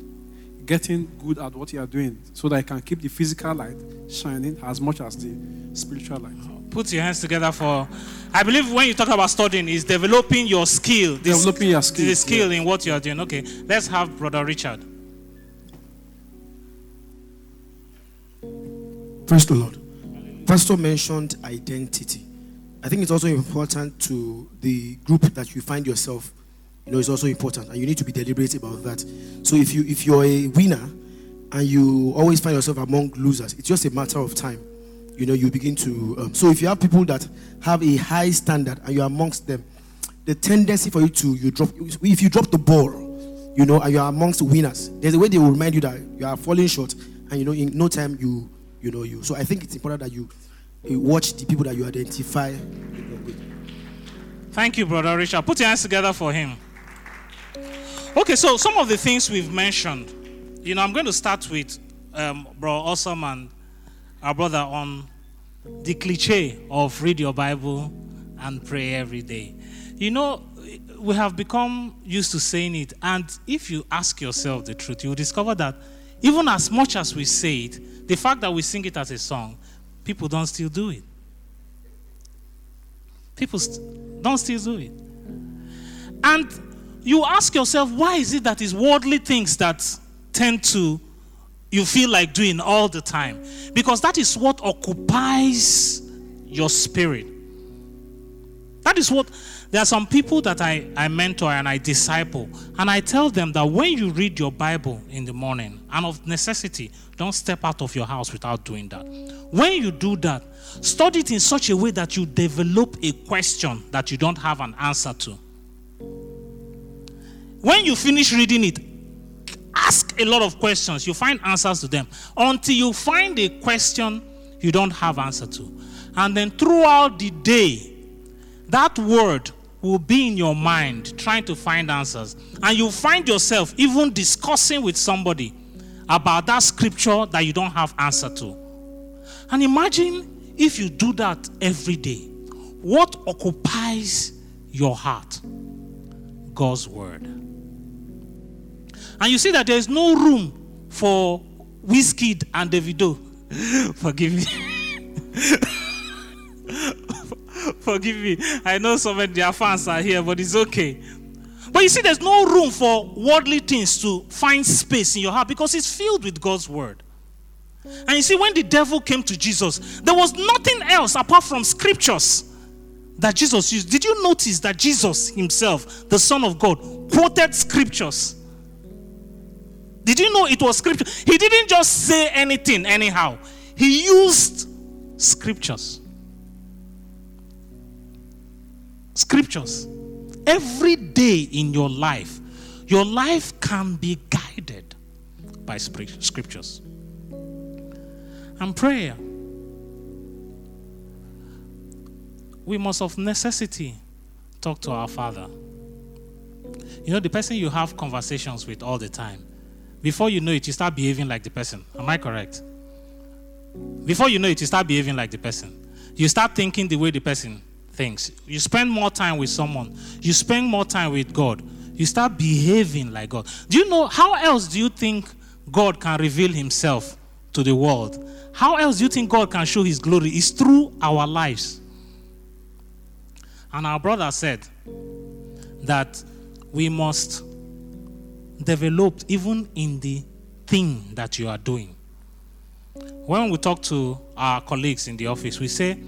getting good at what you are doing so that you can keep the physical light shining as much as the spiritual light. Put your hands together for. I believe when you talk about studying, is developing your skill. This, developing your skill. The skill yeah. in what you are doing. Okay, let's have Brother Richard. Praise the Lord. Pastor mentioned identity. I think it's also important to the group that you find yourself. You know, it's also important, and you need to be deliberate about that. So if you if you're a winner and you always find yourself among losers, it's just a matter of time. You know, you begin to. Um, so if you have people that have a high standard and you're amongst them, the tendency for you to you drop if you drop the ball, you know, and you are amongst winners, there's a way they will remind you that you are falling short, and you know, in no time you you know you. So I think it's important that you, you watch the people that you identify. Thank you, brother Richard. Put your hands together for him. Okay, so some of the things we've mentioned, you know, I'm going to start with um, Bro Awesome and our brother on the cliche of read your Bible and pray every day. You know, we have become used to saying it, and if you ask yourself the truth, you will discover that even as much as we say it, the fact that we sing it as a song, people don't still do it. People st- don't still do it. And you ask yourself, why is it that it's worldly things that tend to you feel like doing all the time? Because that is what occupies your spirit. That is what there are some people that I, I mentor and I disciple, and I tell them that when you read your Bible in the morning, and of necessity, don't step out of your house without doing that. When you do that, study it in such a way that you develop a question that you don't have an answer to. When you finish reading it, ask a lot of questions, you find answers to them. Until you find a question you don't have answer to. And then throughout the day, that word will be in your mind trying to find answers. And you find yourself even discussing with somebody about that scripture that you don't have answer to. And imagine if you do that every day. What occupies your heart? God's word. And you see that there is no room for Wizkid and Davido. Forgive me. Forgive me. I know some of their fans are here, but it's okay. But you see, there's no room for worldly things to find space in your heart because it's filled with God's word. And you see, when the devil came to Jesus, there was nothing else apart from scriptures that Jesus used. Did you notice that Jesus himself, the Son of God, quoted scriptures? Did you know it was scripture? He didn't just say anything anyhow, he used scriptures. Scriptures. Every day in your life, your life can be guided by scriptures. And prayer. We must, of necessity, talk to our Father. You know, the person you have conversations with all the time, before you know it, you start behaving like the person. Am I correct? Before you know it, you start behaving like the person. You start thinking the way the person thinks. You spend more time with someone, you spend more time with God. You start behaving like God. Do you know how else do you think God can reveal himself to the world? How else do you think God can show his glory? It's through our lives. And our brother said that we must develop even in the thing that you are doing. When we talk to our colleagues in the office, we say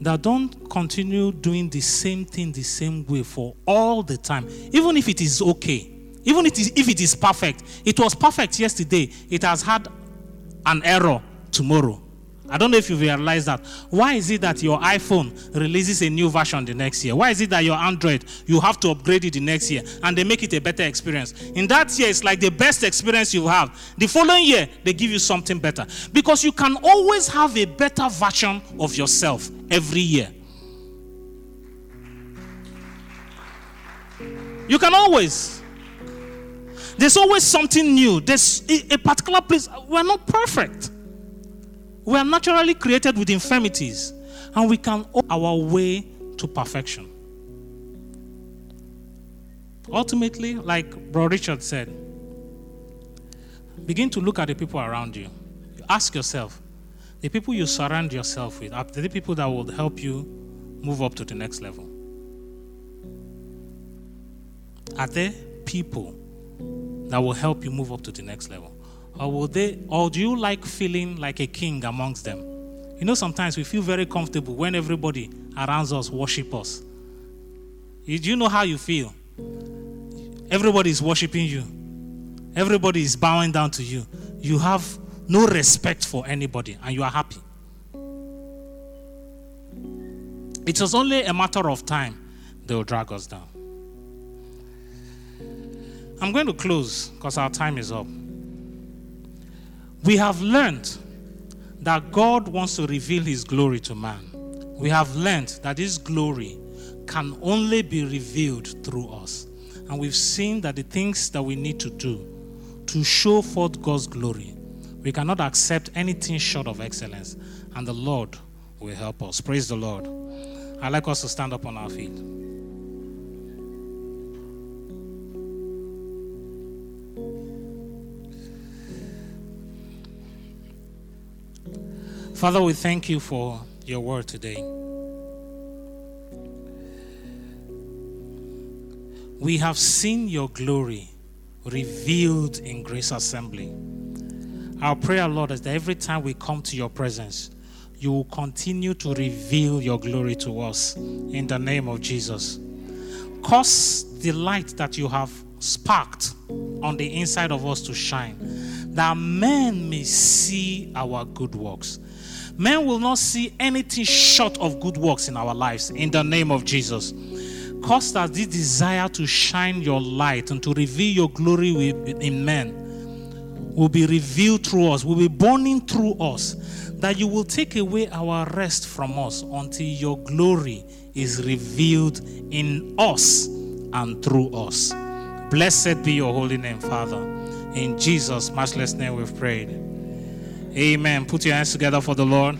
that don't continue doing the same thing the same way for all the time, even if it is okay, even if it is, if it is perfect. It was perfect yesterday, it has had an error tomorrow. I don't know if you realize that. Why is it that your iPhone releases a new version the next year? Why is it that your Android, you have to upgrade it the next year and they make it a better experience? In that year, it's like the best experience you have. The following year, they give you something better. Because you can always have a better version of yourself every year. You can always. There's always something new. There's a particular place. We're not perfect. We are naturally created with infirmities, and we can open our way to perfection. Ultimately, like Bro Richard said, begin to look at the people around you. Ask yourself, the people you surround yourself with, are the people that will help you move up to the next level? Are there people that will help you move up to the next level? Or will they or do you like feeling like a king amongst them? You know, sometimes we feel very comfortable when everybody around us worship us. Do you know how you feel? Everybody is worshiping you. Everybody is bowing down to you. You have no respect for anybody and you are happy. It was only a matter of time they will drag us down. I'm going to close because our time is up. We have learned that God wants to reveal his glory to man. We have learned that his glory can only be revealed through us. And we've seen that the things that we need to do to show forth God's glory, we cannot accept anything short of excellence. And the Lord will help us. Praise the Lord. I'd like us to stand up on our feet. Father, we thank you for your word today. We have seen your glory revealed in Grace Assembly. Our prayer, Lord, is that every time we come to your presence, you will continue to reveal your glory to us in the name of Jesus. Cause the light that you have sparked on the inside of us to shine, that men may see our good works men will not see anything short of good works in our lives in the name of Jesus. Cause us this desire to shine your light and to reveal your glory in men will be revealed through us, will be burning through us, that you will take away our rest from us until your glory is revealed in us and through us. Blessed be your holy name, Father. In Jesus' matchless name we've prayed. Amen. Put your hands together for the Lord.